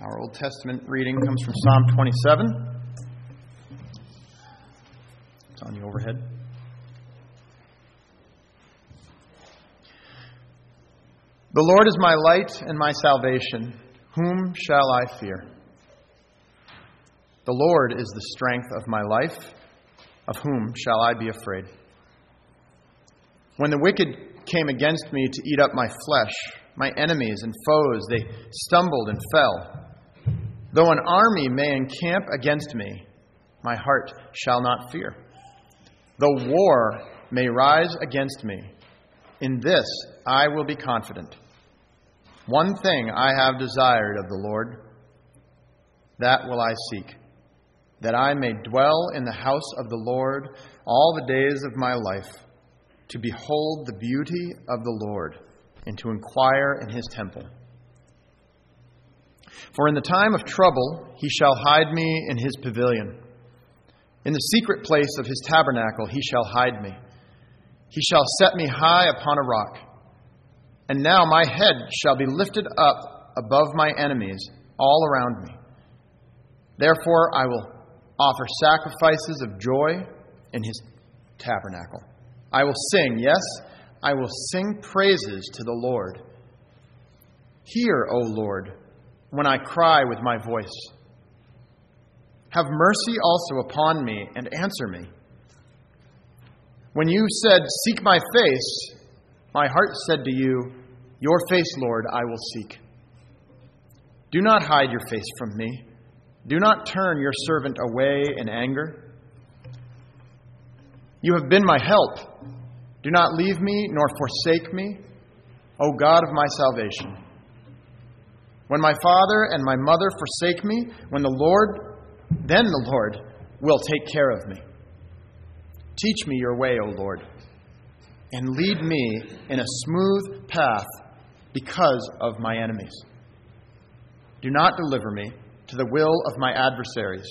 Our Old Testament reading comes from Psalm 27. It's on the overhead. The Lord is my light and my salvation. Whom shall I fear? The Lord is the strength of my life. Of whom shall I be afraid? When the wicked came against me to eat up my flesh, my enemies and foes, they stumbled and fell. Though an army may encamp against me, my heart shall not fear. Though war may rise against me, in this I will be confident. One thing I have desired of the Lord, that will I seek, that I may dwell in the house of the Lord all the days of my life, to behold the beauty of the Lord, and to inquire in his temple. For in the time of trouble he shall hide me in his pavilion. In the secret place of his tabernacle he shall hide me. He shall set me high upon a rock. And now my head shall be lifted up above my enemies all around me. Therefore I will offer sacrifices of joy in his tabernacle. I will sing, yes, I will sing praises to the Lord. Hear, O Lord when I cry with my voice. Have mercy also upon me and answer me. When you said, Seek my face, my heart said to you, Your face, Lord, I will seek. Do not hide your face from me. Do not turn your servant away in anger. You have been my help. Do not leave me nor forsake me, O God of my salvation. When my father and my mother forsake me, when the Lord, then the Lord will take care of me. Teach me your way, O Lord, and lead me in a smooth path because of my enemies. Do not deliver me to the will of my adversaries.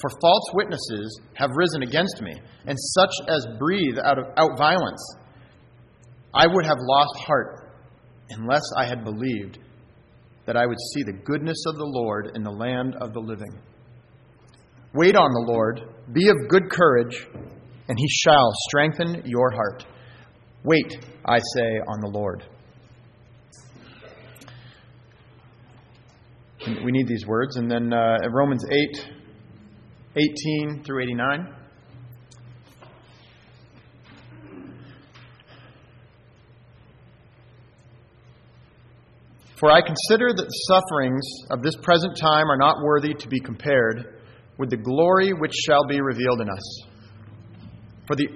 For false witnesses have risen against me, and such as breathe out, of, out violence. I would have lost heart unless I had believed that I would see the goodness of the Lord in the land of the living. Wait on the Lord, be of good courage, and he shall strengthen your heart. Wait, I say, on the Lord. We need these words. And then uh, Romans 8, 18 through 89. For I consider that the sufferings of this present time are not worthy to be compared with the glory which shall be revealed in us. For the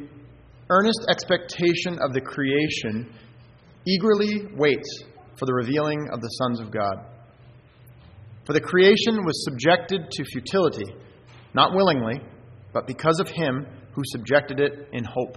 earnest expectation of the creation eagerly waits for the revealing of the sons of God. For the creation was subjected to futility, not willingly, but because of him who subjected it in hope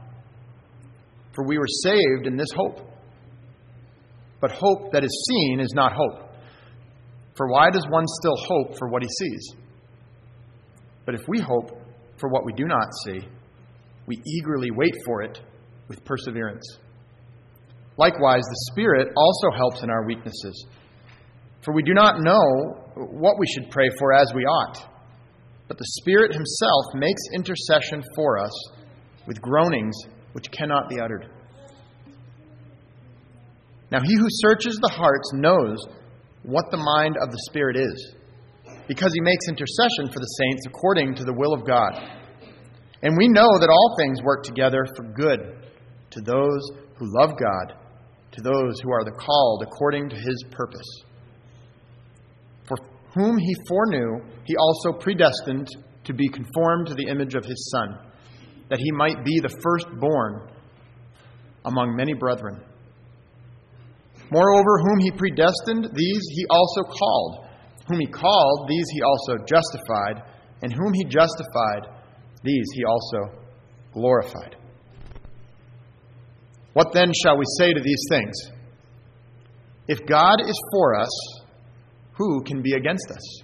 For we were saved in this hope. But hope that is seen is not hope. For why does one still hope for what he sees? But if we hope for what we do not see, we eagerly wait for it with perseverance. Likewise, the Spirit also helps in our weaknesses. For we do not know what we should pray for as we ought. But the Spirit Himself makes intercession for us with groanings which cannot be uttered. Now, he who searches the hearts knows what the mind of the Spirit is, because he makes intercession for the saints according to the will of God. And we know that all things work together for good to those who love God, to those who are the called according to his purpose. For whom he foreknew, he also predestined to be conformed to the image of his Son that he might be the firstborn among many brethren. Moreover, whom he predestined, these he also called. Whom he called, these he also justified, and whom he justified, these he also glorified. What then shall we say to these things? If God is for us, who can be against us?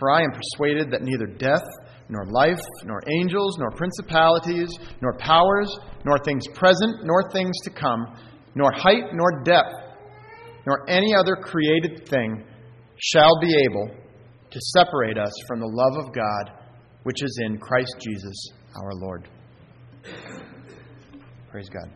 For I am persuaded that neither death, nor life, nor angels, nor principalities, nor powers, nor things present, nor things to come, nor height, nor depth, nor any other created thing shall be able to separate us from the love of God which is in Christ Jesus our Lord. Praise God.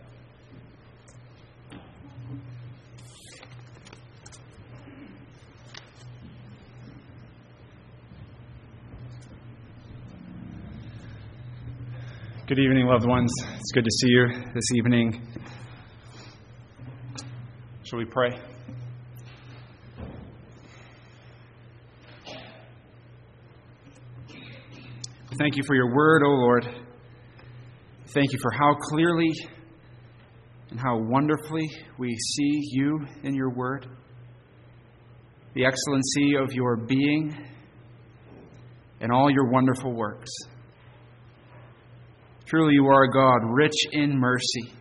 Good evening, loved ones. It's good to see you this evening. Shall we pray? Thank you for your word, O oh Lord. Thank you for how clearly and how wonderfully we see you in your word, the excellency of your being, and all your wonderful works. Truly, you are a God rich in mercy,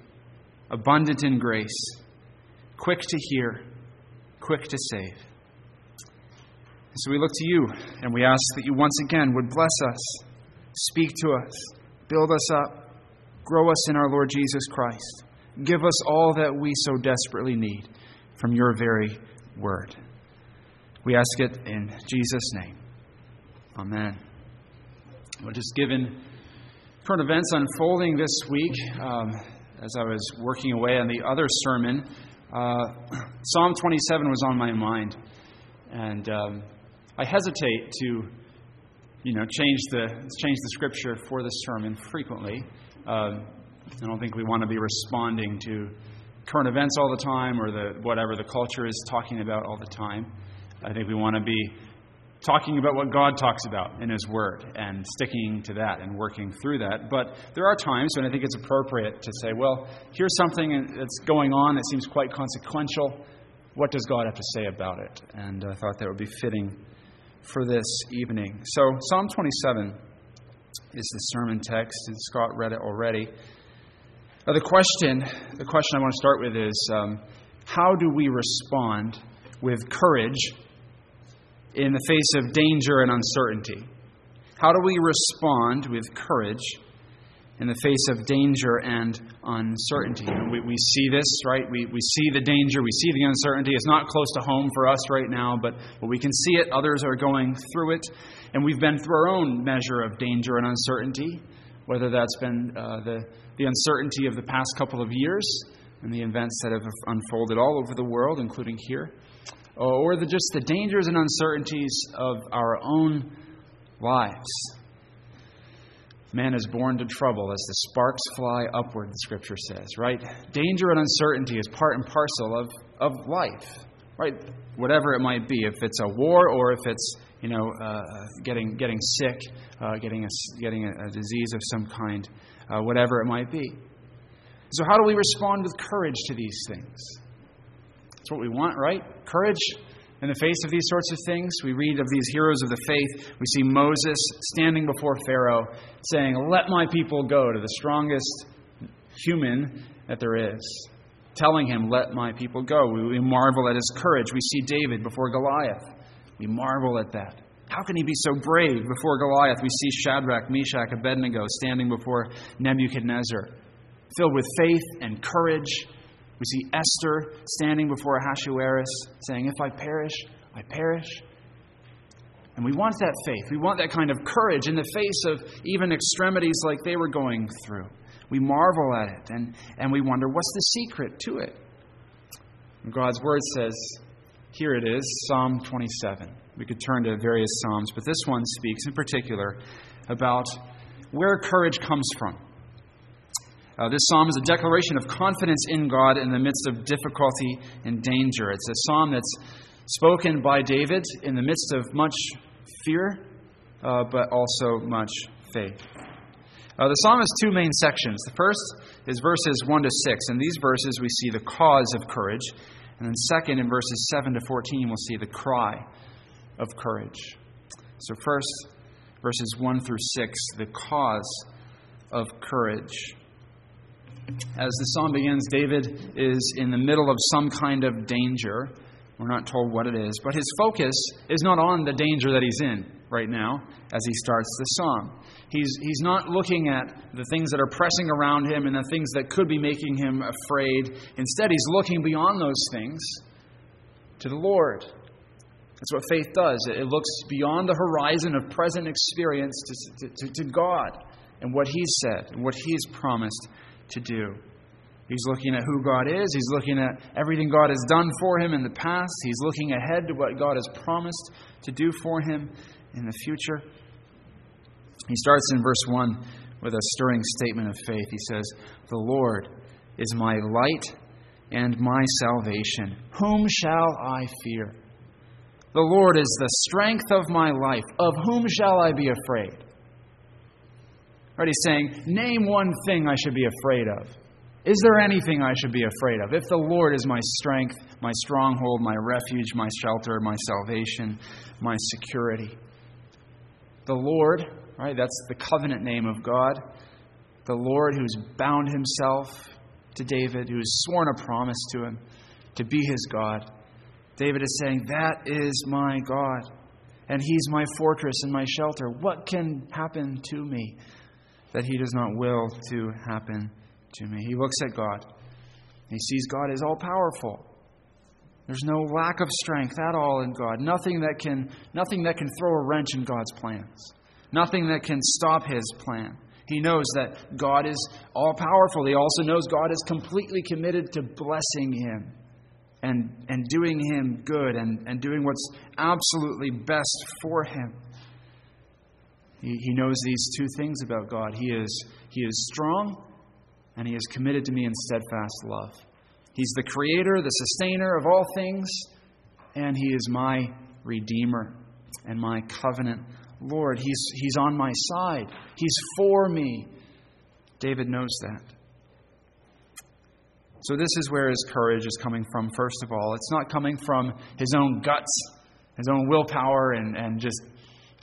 abundant in grace, quick to hear, quick to save. So we look to you and we ask that you once again would bless us, speak to us, build us up, grow us in our Lord Jesus Christ. Give us all that we so desperately need from your very word. We ask it in Jesus' name. Amen. We're just given current events unfolding this week um, as I was working away on the other sermon. Uh, Psalm 27 was on my mind, and um, I hesitate to, you know, change the change the scripture for this sermon frequently. Uh, I don't think we want to be responding to current events all the time or the whatever the culture is talking about all the time. I think we want to be talking about what God talks about in His Word and sticking to that and working through that. But there are times when I think it's appropriate to say, well, here's something that's going on that seems quite consequential. What does God have to say about it? And I thought that would be fitting for this evening. So, Psalm 27 is the sermon text, and Scott read it already. Now, the question, the question I want to start with is um, how do we respond with courage in the face of danger and uncertainty? How do we respond with courage in the face of danger and uncertainty? We, we see this, right? We, we see the danger, we see the uncertainty. It's not close to home for us right now, but, but we can see it. Others are going through it. And we've been through our own measure of danger and uncertainty, whether that's been uh, the, the uncertainty of the past couple of years and the events that have unfolded all over the world, including here or the, just the dangers and uncertainties of our own lives. Man is born to trouble as the sparks fly upward, the scripture says, right? Danger and uncertainty is part and parcel of, of life, right? Whatever it might be, if it's a war or if it's, you know, uh, getting, getting sick, uh, getting, a, getting a, a, disease of some kind, uh, whatever it might be. So, how do we respond with courage to these things? That's what we want, right? Courage in the face of these sorts of things. We read of these heroes of the faith. We see Moses standing before Pharaoh saying, Let my people go to the strongest human that there is. Telling him, Let my people go. We marvel at his courage. We see David before Goliath We marvel at that. How can he be so brave before Goliath? We see Shadrach, Meshach, Abednego standing before Nebuchadnezzar, filled with faith and courage. We see Esther standing before Ahasuerus, saying, If I perish, I perish. And we want that faith. We want that kind of courage in the face of even extremities like they were going through. We marvel at it and, and we wonder what's the secret to it? And God's Word says, here it is, Psalm 27. We could turn to various Psalms, but this one speaks in particular about where courage comes from. Uh, this psalm is a declaration of confidence in God in the midst of difficulty and danger. It's a psalm that's spoken by David in the midst of much fear, uh, but also much faith. Uh, the psalm has two main sections. The first is verses 1 to 6. In these verses, we see the cause of courage. And then, second, in verses 7 to 14, we'll see the cry of courage. So, first, verses 1 through 6, the cause of courage. As the psalm begins, David is in the middle of some kind of danger. We're not told what it is, but his focus is not on the danger that he's in right now as he starts the psalm. He's, he's not looking at the things that are pressing around him and the things that could be making him afraid. Instead, he's looking beyond those things to the Lord. That's what faith does. It looks beyond the horizon of present experience to, to, to God and what He's said and what He's promised to do. He's looking at who God is. He's looking at everything God has done for him in the past. He's looking ahead to what God has promised to do for him in the future. He starts in verse 1 with a stirring statement of faith. He says, The Lord is my light and my salvation. Whom shall I fear? The Lord is the strength of my life. Of whom shall I be afraid? Right, he's saying, Name one thing I should be afraid of. Is there anything I should be afraid of? If the Lord is my strength, my stronghold, my refuge, my shelter, my salvation, my security. The Lord, right, that's the covenant name of God. The Lord who's bound himself to David, who has sworn a promise to him to be his God. David is saying, That is my God, and he's my fortress and my shelter. What can happen to me that he does not will to happen to me. He looks at God. He sees God is all powerful. There's no lack of strength at all in God. Nothing that can nothing that can throw a wrench in God's plans. Nothing that can stop his plan. He knows that God is all powerful. He also knows God is completely committed to blessing him and, and doing him good and, and doing what's absolutely best for him. He, he knows these two things about God. He is, he is strong and He is committed to me in steadfast love. He's the creator, the sustainer of all things, and He is my redeemer and my covenant Lord. He's, he's on my side, He's for me. David knows that. So, this is where his courage is coming from, first of all. It's not coming from his own guts, his own willpower, and, and just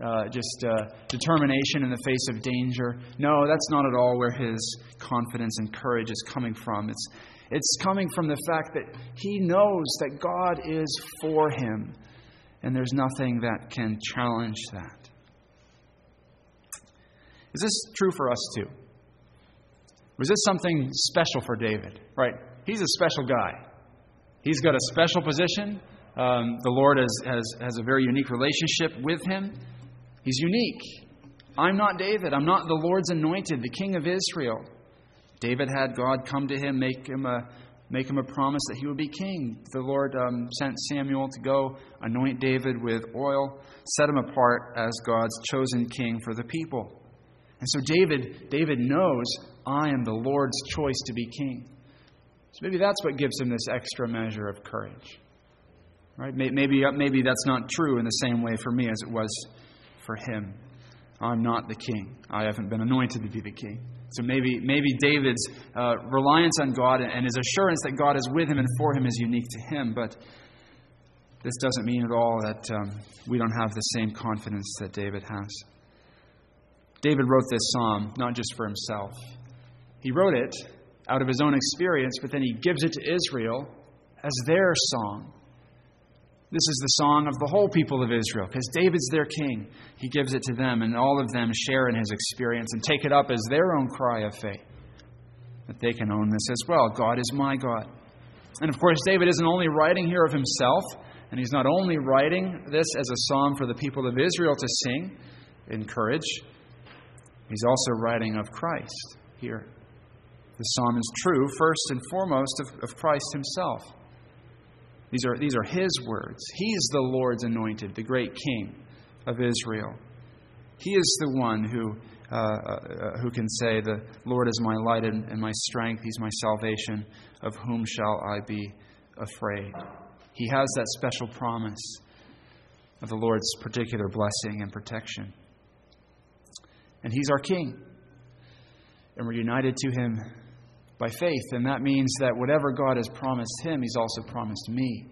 uh, just uh, determination in the face of danger. No, that's not at all where his confidence and courage is coming from. It's, it's coming from the fact that he knows that God is for him, and there's nothing that can challenge that. Is this true for us too? Was this something special for David? Right? He's a special guy. He's got a special position. Um, the Lord has, has, has a very unique relationship with him. He's unique. I'm not David. I'm not the Lord's anointed, the king of Israel. David had God come to him, make him a, make him a promise that he would be king. The Lord um, sent Samuel to go anoint David with oil, set him apart as God's chosen king for the people. And so David, David knows I am the Lord's choice to be king. So maybe that's what gives him this extra measure of courage. Right? Maybe, maybe that's not true in the same way for me as it was for him. I'm not the king. I haven't been anointed to be the king. So maybe, maybe David's uh, reliance on God and his assurance that God is with him and for him is unique to him. But this doesn't mean at all that um, we don't have the same confidence that David has. David wrote this psalm not just for himself, he wrote it out of his own experience, but then he gives it to Israel as their song. This is the song of the whole people of Israel, because David's their king. He gives it to them, and all of them share in his experience and take it up as their own cry of faith. That they can own this as well. God is my God. And of course, David isn't only writing here of himself, and he's not only writing this as a psalm for the people of Israel to sing, encourage, he's also writing of Christ here. The psalm is true, first and foremost, of, of Christ himself. These are, these are his words. He's the Lord's anointed, the great king of Israel. He is the one who, uh, uh, who can say, The Lord is my light and, and my strength. He's my salvation. Of whom shall I be afraid? He has that special promise of the Lord's particular blessing and protection. And He's our King. And we're united to Him by faith. And that means that whatever God has promised him, he's also promised me.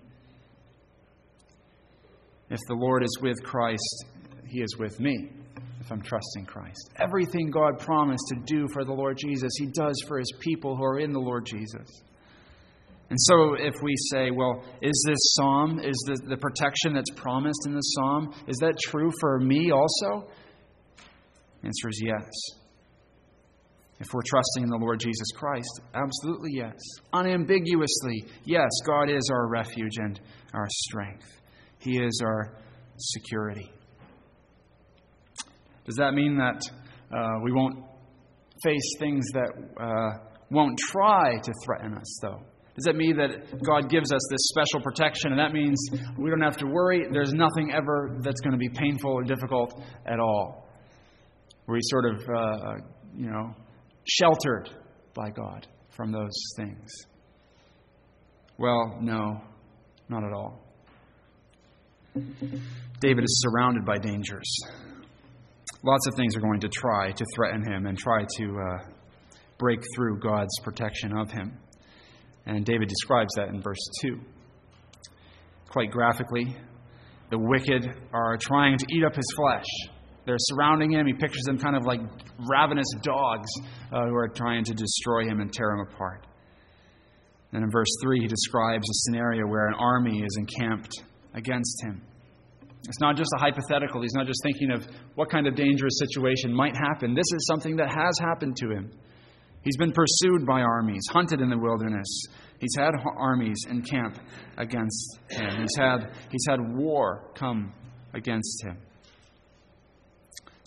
If the Lord is with Christ, he is with me if I'm trusting Christ. Everything God promised to do for the Lord Jesus, he does for his people who are in the Lord Jesus. And so, if we say, well, is this psalm, is the, the protection that's promised in the psalm, is that true for me also? The answer is yes. If we're trusting in the Lord Jesus Christ, absolutely yes. Unambiguously, yes, God is our refuge and our strength. He is our security. Does that mean that uh, we won't face things that uh, won't try to threaten us, though? Does that mean that God gives us this special protection and that means we don't have to worry? There's nothing ever that's going to be painful or difficult at all? We sort of, uh, you know, sheltered by God from those things? Well, no, not at all. David is surrounded by dangers. Lots of things are going to try to threaten him and try to uh, break through God's protection of him. And David describes that in verse 2. Quite graphically, the wicked are trying to eat up his flesh. They're surrounding him. He pictures them kind of like ravenous dogs uh, who are trying to destroy him and tear him apart. And in verse 3, he describes a scenario where an army is encamped against him. It's not just a hypothetical. He's not just thinking of what kind of dangerous situation might happen. This is something that has happened to him. He's been pursued by armies, hunted in the wilderness. He's had armies encamp against him. He's had, he's had war come against him.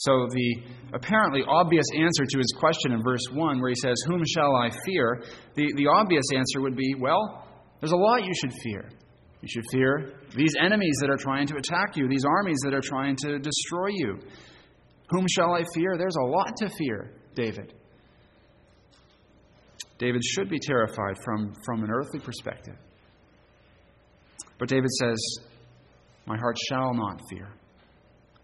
So, the apparently obvious answer to his question in verse 1, where he says, Whom shall I fear? The, the obvious answer would be, Well, there's a lot you should fear. You should fear these enemies that are trying to attack you, these armies that are trying to destroy you. Whom shall I fear? There's a lot to fear, David. David should be terrified from, from an earthly perspective. But David says, My heart shall not fear.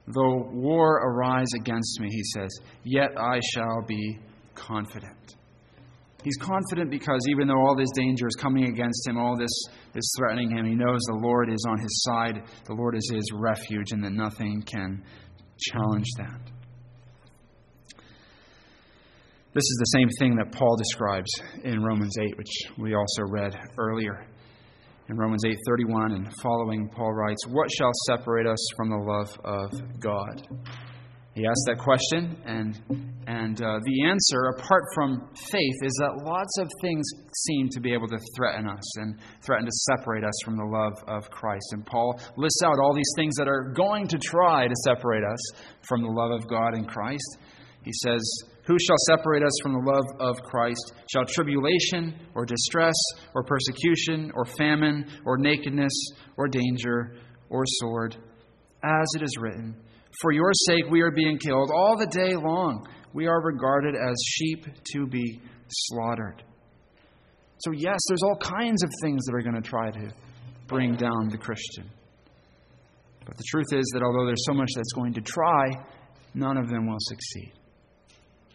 Though war arise against me, he says, yet I shall be confident. He's confident because even though all this danger is coming against him, all this is threatening him, he knows the Lord is on his side, the Lord is his refuge, and that nothing can challenge that. This is the same thing that Paul describes in Romans 8, which we also read earlier in Romans 8:31 and following Paul writes, "What shall separate us from the love of God?" He asked that question, and and uh, the answer, apart from faith, is that lots of things seem to be able to threaten us and threaten to separate us from the love of Christ. And Paul lists out all these things that are going to try to separate us from the love of God in Christ. He says, who shall separate us from the love of Christ? Shall tribulation, or distress, or persecution, or famine, or nakedness, or danger, or sword? As it is written, For your sake we are being killed all the day long. We are regarded as sheep to be slaughtered. So, yes, there's all kinds of things that are going to try to bring down the Christian. But the truth is that although there's so much that's going to try, none of them will succeed.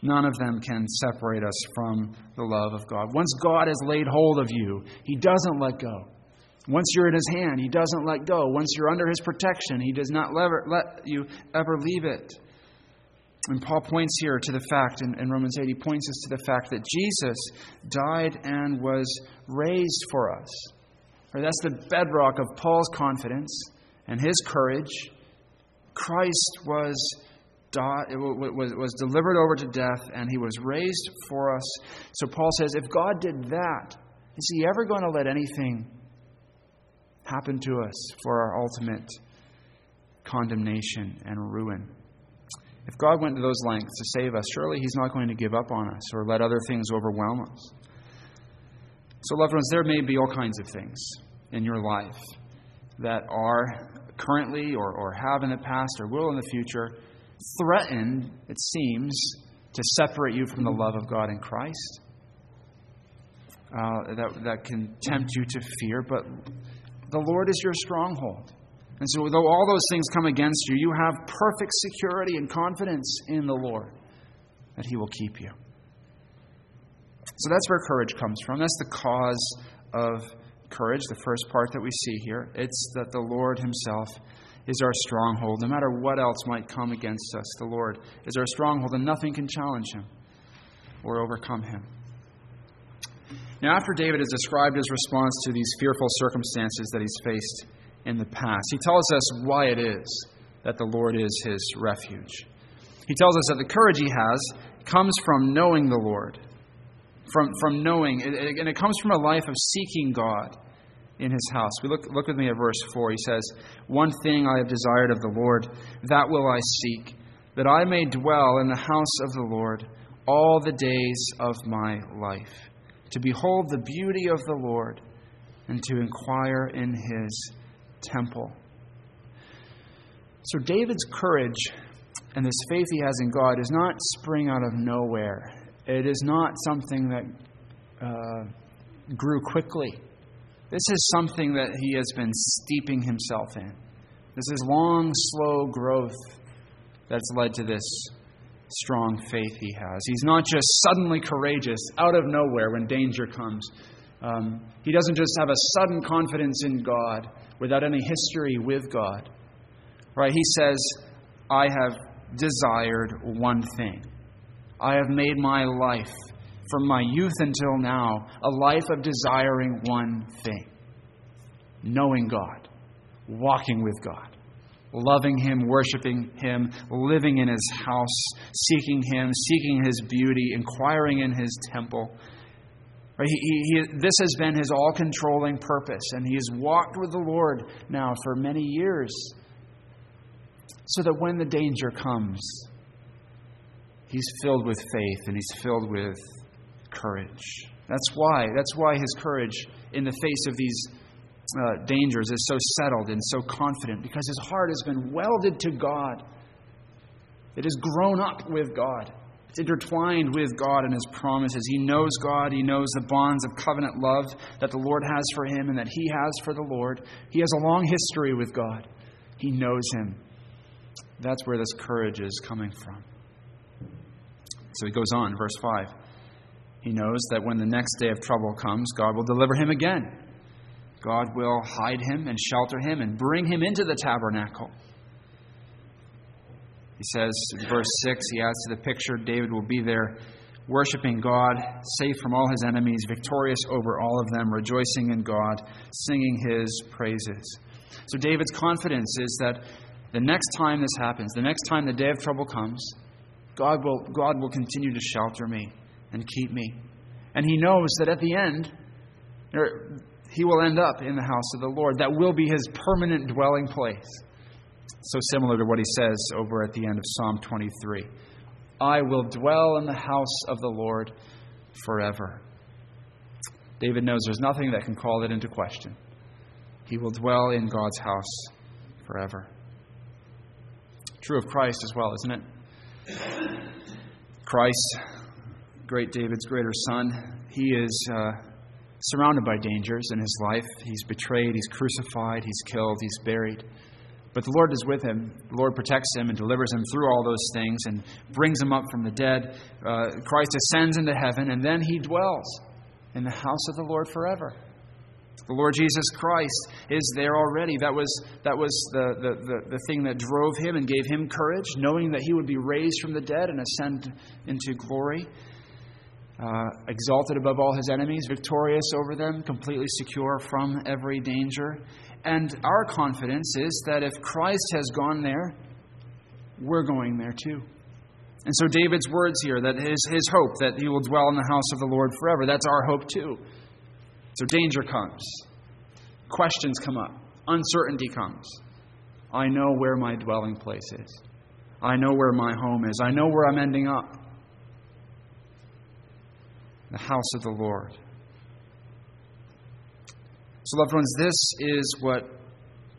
None of them can separate us from the love of God. Once God has laid hold of you, He doesn't let go. Once you're in His hand, He doesn't let go. Once you're under His protection, He does not let you ever leave it. And Paul points here to the fact, in, in Romans 8, he points us to the fact that Jesus died and was raised for us. Or that's the bedrock of Paul's confidence and his courage. Christ was, was, was delivered over to death and he was raised for us. So Paul says, if God did that, is he ever going to let anything happen to us for our ultimate condemnation and ruin? If God went to those lengths to save us, surely He's not going to give up on us or let other things overwhelm us. So, loved ones, there may be all kinds of things in your life that are currently or, or have in the past or will in the future threaten, it seems, to separate you from the love of God in Christ. Uh, that, that can tempt you to fear, but the Lord is your stronghold. And so, though all those things come against you, you have perfect security and confidence in the Lord that He will keep you. So that's where courage comes from. That's the cause of courage, the first part that we see here. It's that the Lord Himself is our stronghold. No matter what else might come against us, the Lord is our stronghold, and nothing can challenge Him or overcome Him. Now, after David has described his response to these fearful circumstances that he's faced, in the past. He tells us why it is that the Lord is his refuge. He tells us that the courage he has comes from knowing the Lord, from, from knowing, and it comes from a life of seeking God in his house. We look, look with me at verse 4. He says, One thing I have desired of the Lord, that will I seek, that I may dwell in the house of the Lord all the days of my life, to behold the beauty of the Lord and to inquire in his temple. So, David's courage and this faith he has in God is not spring out of nowhere. It is not something that uh, grew quickly. This is something that he has been steeping himself in. This is long, slow growth that's led to this strong faith he has. He's not just suddenly courageous out of nowhere when danger comes. Um, he doesn't just have a sudden confidence in God without any history with God. Right? He says, I have desired one thing. I have made my life, from my youth until now, a life of desiring one thing knowing God, walking with God, loving Him, worshiping Him, living in His house, seeking Him, seeking His beauty, inquiring in His temple. He, he, this has been his all controlling purpose, and he has walked with the Lord now for many years. So that when the danger comes, he's filled with faith and he's filled with courage. That's why. That's why his courage in the face of these uh, dangers is so settled and so confident, because his heart has been welded to God. It has grown up with God. It's intertwined with God and His promises. He knows God. He knows the bonds of covenant love that the Lord has for him and that he has for the Lord. He has a long history with God. He knows Him. That's where this courage is coming from. So he goes on, verse 5. He knows that when the next day of trouble comes, God will deliver him again. God will hide him and shelter him and bring him into the tabernacle he says in verse 6, he adds to the picture David will be there worshiping God, safe from all his enemies, victorious over all of them, rejoicing in God, singing his praises. So David's confidence is that the next time this happens, the next time the day of trouble comes, God will, God will continue to shelter me and keep me. And he knows that at the end, he will end up in the house of the Lord. That will be his permanent dwelling place. So similar to what he says over at the end of Psalm 23 I will dwell in the house of the Lord forever. David knows there's nothing that can call it into question. He will dwell in God's house forever. True of Christ as well, isn't it? Christ, great David's greater son, he is uh, surrounded by dangers in his life. He's betrayed, he's crucified, he's killed, he's buried. But the Lord is with him. The Lord protects him and delivers him through all those things and brings him up from the dead. Uh, Christ ascends into heaven, and then he dwells in the house of the Lord forever. The Lord Jesus Christ is there already. That was, that was the, the, the, the thing that drove him and gave him courage, knowing that he would be raised from the dead and ascend into glory. Uh, exalted above all his enemies, victorious over them, completely secure from every danger. And our confidence is that if Christ has gone there, we're going there too. And so David's words here that his, his hope that he will dwell in the house of the Lord forever, that's our hope too. So danger comes, questions come up, uncertainty comes. I know where my dwelling place is. I know where my home is. I know where I'm ending up. The house of the Lord. So, loved ones, this is what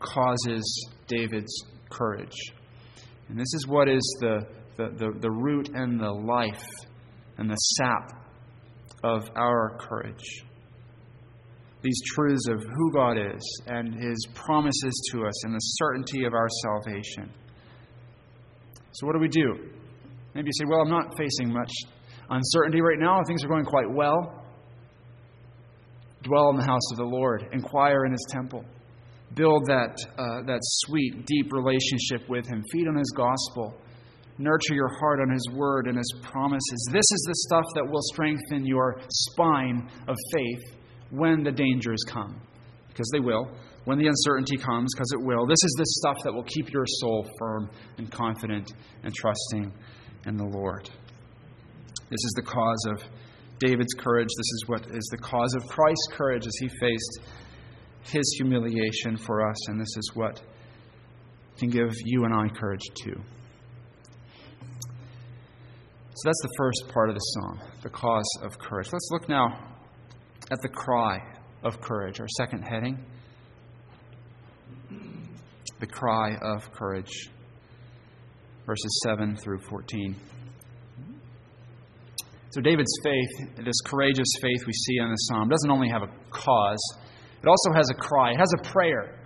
causes David's courage. And this is what is the, the, the, the root and the life and the sap of our courage. These truths of who God is and His promises to us and the certainty of our salvation. So, what do we do? Maybe you say, Well, I'm not facing much uncertainty right now. Things are going quite well. Dwell in the house of the Lord, inquire in His temple, build that, uh, that sweet, deep relationship with Him, feed on His gospel, nurture your heart on His word and His promises. This is the stuff that will strengthen your spine of faith when the dangers come, because they will when the uncertainty comes, because it will. This is the stuff that will keep your soul firm and confident and trusting in the Lord. This is the cause of David's courage. This is what is the cause of Christ's courage as he faced his humiliation for us, and this is what can give you and I courage too. So that's the first part of the psalm, the cause of courage. Let's look now at the cry of courage, our second heading the cry of courage. Verses 7 through 14. So, David's faith, this courageous faith we see in the psalm, doesn't only have a cause, it also has a cry, it has a prayer.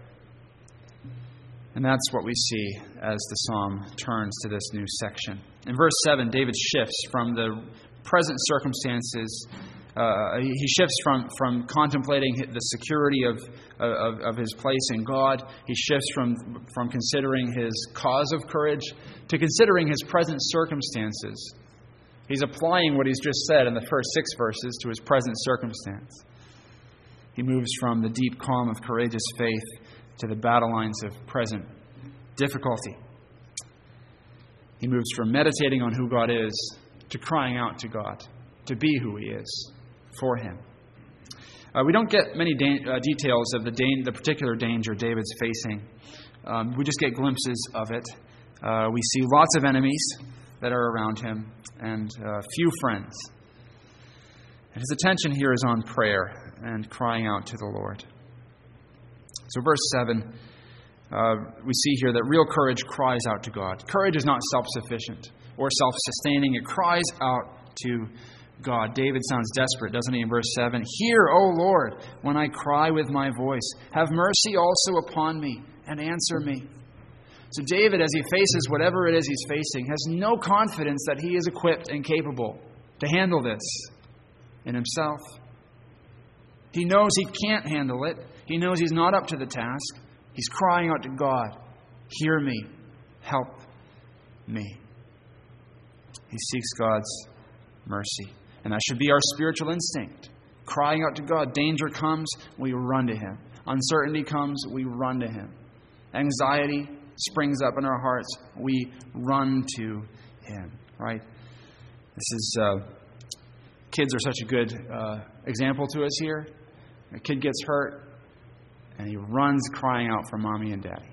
And that's what we see as the psalm turns to this new section. In verse 7, David shifts from the present circumstances uh, he shifts from, from contemplating the security of, of, of, his place in God. He shifts from, from considering his cause of courage to considering his present circumstances. He's applying what he's just said in the first six verses to his present circumstance. He moves from the deep calm of courageous faith to the battle lines of present difficulty. He moves from meditating on who God is to crying out to God to be who He is for him. Uh, we don't get many da- uh, details of the, da- the particular danger David's facing. Um, we just get glimpses of it. Uh, we see lots of enemies that are around him and few friends. And his attention here is on prayer and crying out to the Lord. So, verse 7, uh, we see here that real courage cries out to God. Courage is not self sufficient or self sustaining, it cries out to God. David sounds desperate, doesn't he, in verse 7? Hear, O Lord, when I cry with my voice. Have mercy also upon me and answer me. So, David, as he faces whatever it is he's facing, has no confidence that he is equipped and capable to handle this in himself. He knows he can't handle it, he knows he's not up to the task. He's crying out to God Hear me, help me. He seeks God's mercy. And that should be our spiritual instinct. Crying out to God. Danger comes, we run to Him. Uncertainty comes, we run to Him. Anxiety springs up in our hearts, we run to Him. Right? This is, uh, kids are such a good uh, example to us here. A kid gets hurt, and he runs crying out for mommy and daddy.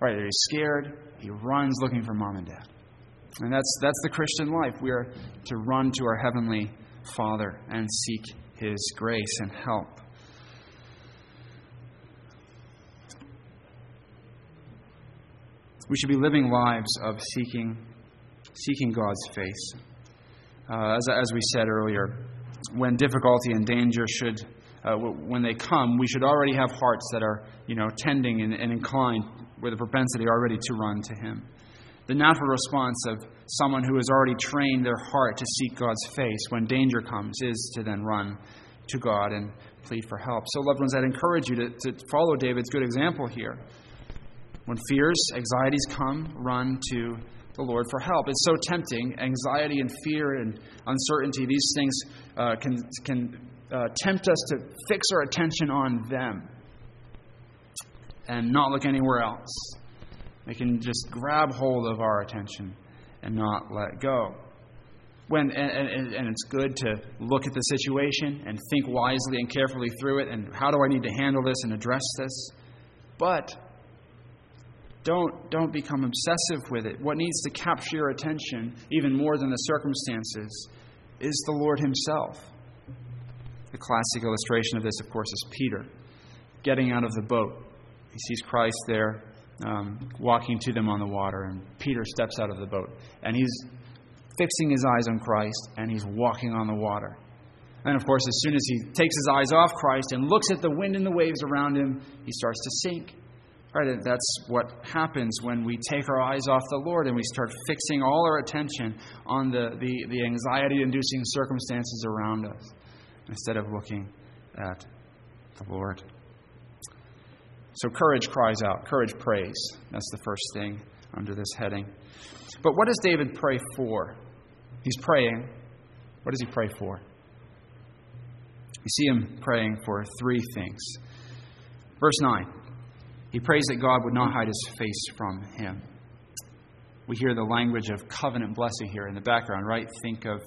Right? He's scared, he runs looking for mom and dad. And that's, that's the Christian life. We are to run to our Heavenly Father and seek His grace and help. We should be living lives of seeking, seeking God's face. Uh, as, as we said earlier, when difficulty and danger should, uh, when they come, we should already have hearts that are, you know, tending and, and inclined with a propensity already to run to Him the natural response of someone who has already trained their heart to seek God's face when danger comes is to then run to God and plead for help. So, loved ones, I'd encourage you to, to follow David's good example here. When fears, anxieties come, run to the Lord for help. It's so tempting. Anxiety and fear and uncertainty, these things uh, can, can uh, tempt us to fix our attention on them and not look anywhere else. They can just grab hold of our attention and not let go. When, and, and, and, it's good to look at the situation and think wisely and carefully through it and how do I need to handle this and address this. But don't, don't become obsessive with it. What needs to capture your attention, even more than the circumstances, is the Lord Himself. The classic illustration of this, of course, is Peter getting out of the boat. He sees Christ there um, walking to them on the water, and Peter steps out of the boat. And he's fixing his eyes on Christ, and he's walking on the water. And of course, as soon as he takes his eyes off Christ and looks at the wind and the waves around him, he starts to sink. Right? That's what happens when we take our eyes off the Lord and we start fixing all our attention on the, the, the anxiety inducing circumstances around us instead of looking at the Lord. So courage cries out, courage prays. That's the first thing under this heading. But what does David pray for? He's praying. What does he pray for? You see him praying for three things. Verse 9 he prays that God would not hide his face from him. We hear the language of covenant blessing here in the background, right? Think of,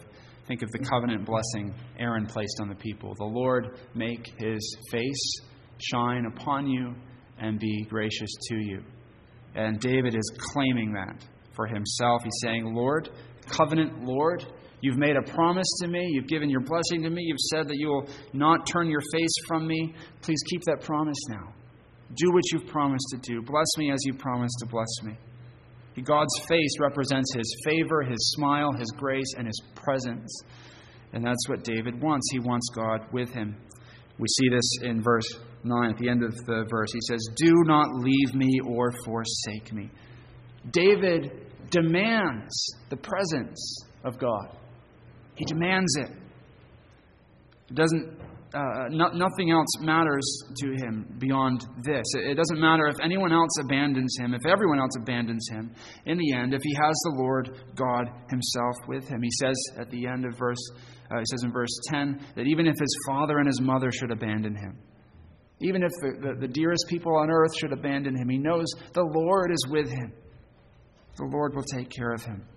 think of the covenant blessing Aaron placed on the people. The Lord make his face shine upon you and be gracious to you. And David is claiming that for himself. He's saying, Lord, covenant Lord, you've made a promise to me. You've given your blessing to me. You've said that you will not turn your face from me. Please keep that promise now. Do what you've promised to do. Bless me as you promised to bless me. God's face represents his favor, his smile, his grace, and his presence. And that's what David wants. He wants God with him. We see this in verse 9, at the end of the verse. He says, Do not leave me or forsake me. David demands the presence of God, he demands it. It doesn't uh, no, nothing else matters to him beyond this. It, it doesn't matter if anyone else abandons him, if everyone else abandons him. In the end, if he has the Lord God himself with him, he says at the end of verse, uh, he says in verse 10 that even if his father and his mother should abandon him, even if the, the, the dearest people on earth should abandon him, he knows the Lord is with him. The Lord will take care of him.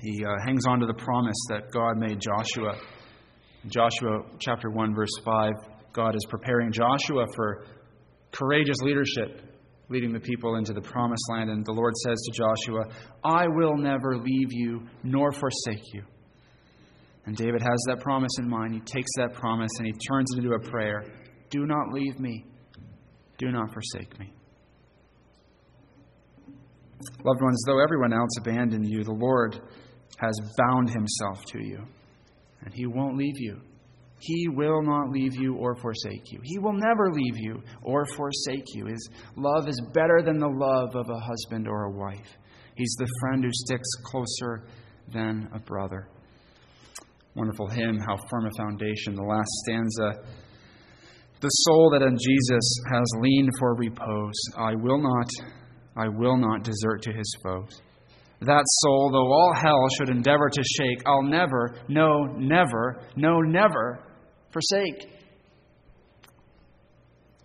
He uh, hangs on to the promise that God made Joshua Joshua chapter 1, verse 5, God is preparing Joshua for courageous leadership, leading the people into the promised land. And the Lord says to Joshua, I will never leave you nor forsake you. And David has that promise in mind. He takes that promise and he turns it into a prayer Do not leave me, do not forsake me. Loved ones, though everyone else abandoned you, the Lord has bound himself to you and He won't leave you. He will not leave you or forsake you. He will never leave you or forsake you. His love is better than the love of a husband or a wife. He's the friend who sticks closer than a brother. Wonderful hymn, How Firm a Foundation. The last stanza. The soul that in Jesus has leaned for repose, I will not, I will not desert to his foes that soul, though all hell should endeavor to shake, I'll never, no, never, no, never forsake.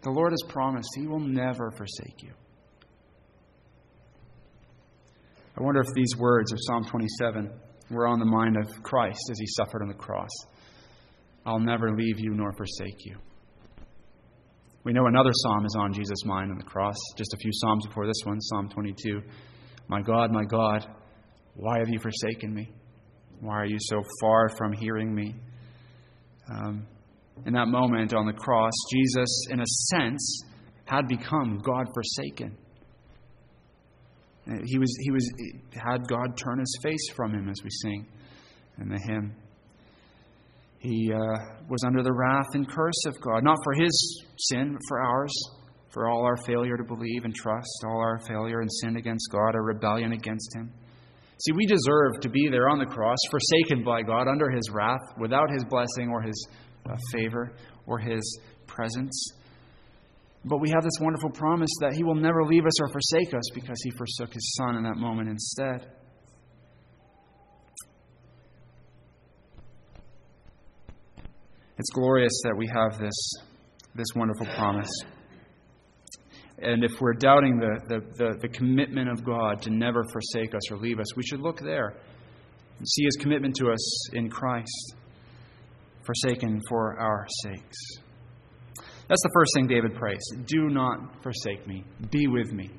The Lord has promised He will never forsake you. I wonder if these words of Psalm 27 were on the mind of Christ as He suffered on the cross. I'll never leave you nor forsake you. We know another psalm is on Jesus' mind on the cross, just a few psalms before this one, Psalm 22. My God, my God, why have you forsaken me? Why are you so far from hearing me? Um, in that moment on the cross, Jesus, in a sense, had become God forsaken. He was, he was, had God turn his face from him, as we sing in the hymn. He uh, was under the wrath and curse of God, not for his sin, but for ours for all our failure to believe and trust, all our failure and sin against God, our rebellion against Him. See, we deserve to be there on the cross, forsaken by God, under His wrath, without His blessing or His uh, favor or His presence. But we have this wonderful promise that He will never leave us or forsake us because He forsook His Son in that moment instead. It's glorious that we have this, this wonderful promise. And if we're doubting the, the, the, the, commitment of God to never forsake us or leave us, we should look there and see his commitment to us in Christ, forsaken for our sakes. That's the first thing David prays. Do not forsake me. Be with me.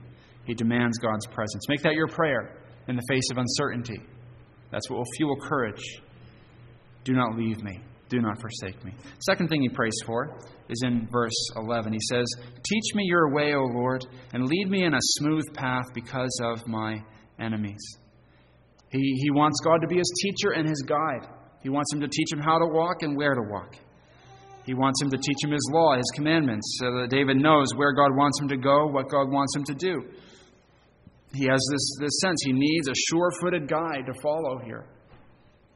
He demands God's presence. Make that your prayer in the face of uncertainty. That's what will fuel courage. Do not leave me. Do not forsake me. Second thing he prays for is in verse 11. He says, Teach me your way, O Lord, and lead me in a smooth path because of my enemies. He, he wants God to be his teacher and his guide. He wants him to teach him how to walk and where to walk. He wants him to teach him his law, his commandments, so that David knows where God wants him to go, what God wants him to do. He has this, this sense he needs a sure footed guide to follow here.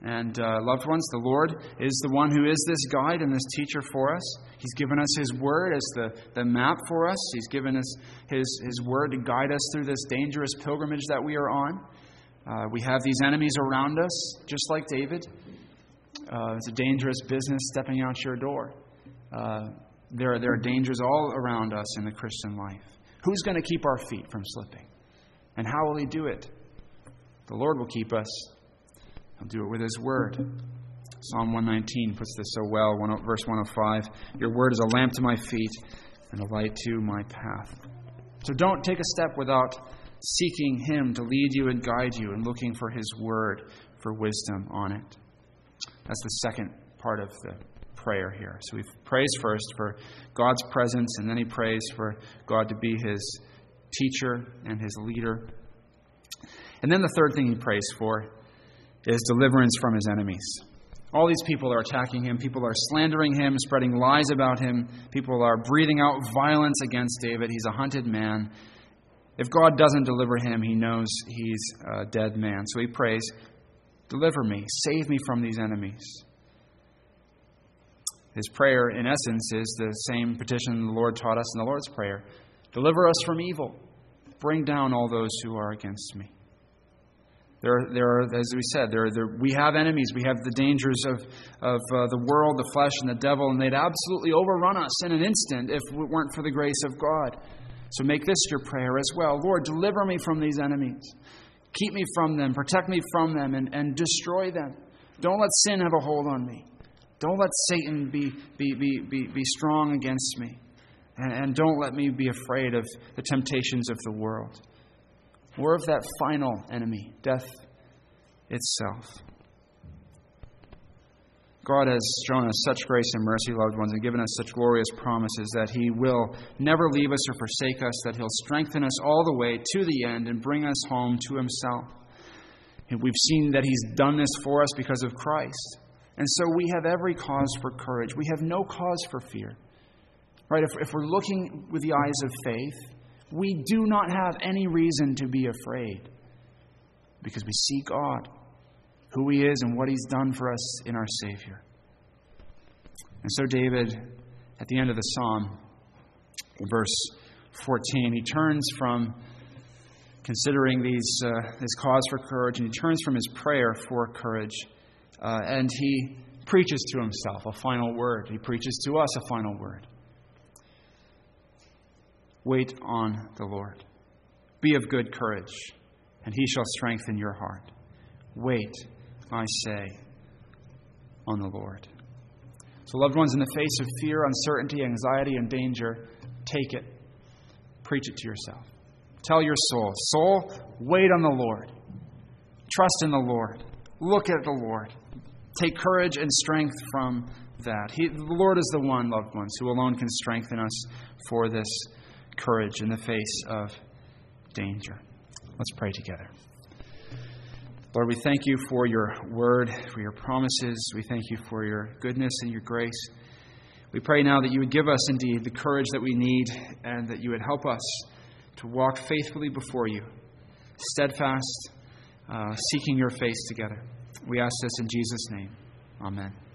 And uh, loved ones, the Lord is the one who is this guide and this teacher for us. He's given us His Word as the, the map for us. He's given us His, His Word to guide us through this dangerous pilgrimage that we are on. Uh, we have these enemies around us, just like David. Uh, it's a dangerous business stepping out your door. Uh, there, there are dangers all around us in the Christian life. Who's going to keep our feet from slipping? And how will He do it? The Lord will keep us He'll do it with His Word. Psalm 119 puts this so well, verse 105 Your Word is a lamp to my feet and a light to my path. So don't take a step without seeking Him to lead you and guide you and looking for His Word for wisdom on it. That's the second part of the prayer here. So he prays first for God's presence, and then he prays for God to be his teacher and his leader. And then the third thing he prays for is deliverance from his enemies. All these people are attacking him. People are slandering him, spreading lies about him. People are breathing out violence against David. He's a hunted man. If God doesn't deliver him, he knows he's a dead man. So he prays, Deliver me, save me from these enemies. His prayer, in essence, is the same petition the Lord taught us in the Lord's Prayer Deliver us from evil, bring down all those who are against me. There, there are, as we said, there, there, we have enemies. We have the dangers of, of uh, the world, the flesh, and the devil, and they'd absolutely overrun us in an instant if it weren't for the grace of God. So make this your prayer as well. Lord, deliver me from these enemies. Keep me from them, protect me from them, and, and destroy them. Don't let sin have a hold on me. Don't let Satan be, be, be, be, be strong against me. And, and don't let me be afraid of the temptations of the world or of that final enemy, death itself. God has shown us such grace and mercy, loved ones, and given us such glorious promises that He will never leave us or forsake us, that He'll strengthen us all the way to the end and bring us home to Himself. And we've seen that He's done this for us because of Christ. And so we have every cause for courage. We have no cause for fear. Right? If, if we're looking with the eyes of faith, we do not have any reason to be afraid because we see God, who He is, and what He's done for us in our Savior. And so, David, at the end of the psalm, verse 14, he turns from considering these, uh, this cause for courage, and he turns from his prayer for courage, uh, and he preaches to himself a final word. He preaches to us a final word. Wait on the Lord. Be of good courage, and he shall strengthen your heart. Wait, I say, on the Lord. So, loved ones, in the face of fear, uncertainty, anxiety, and danger, take it. Preach it to yourself. Tell your soul, Soul, wait on the Lord. Trust in the Lord. Look at the Lord. Take courage and strength from that. He, the Lord is the one, loved ones, who alone can strengthen us for this courage in the face of danger. Let's pray together. Lord, we thank you for your word, for your promises. We thank you for your goodness and your grace. We pray now that you would give us indeed the courage that we need and that you would help us to walk faithfully before you, steadfast, uh, seeking your face together. We ask this in Jesus' name. Amen.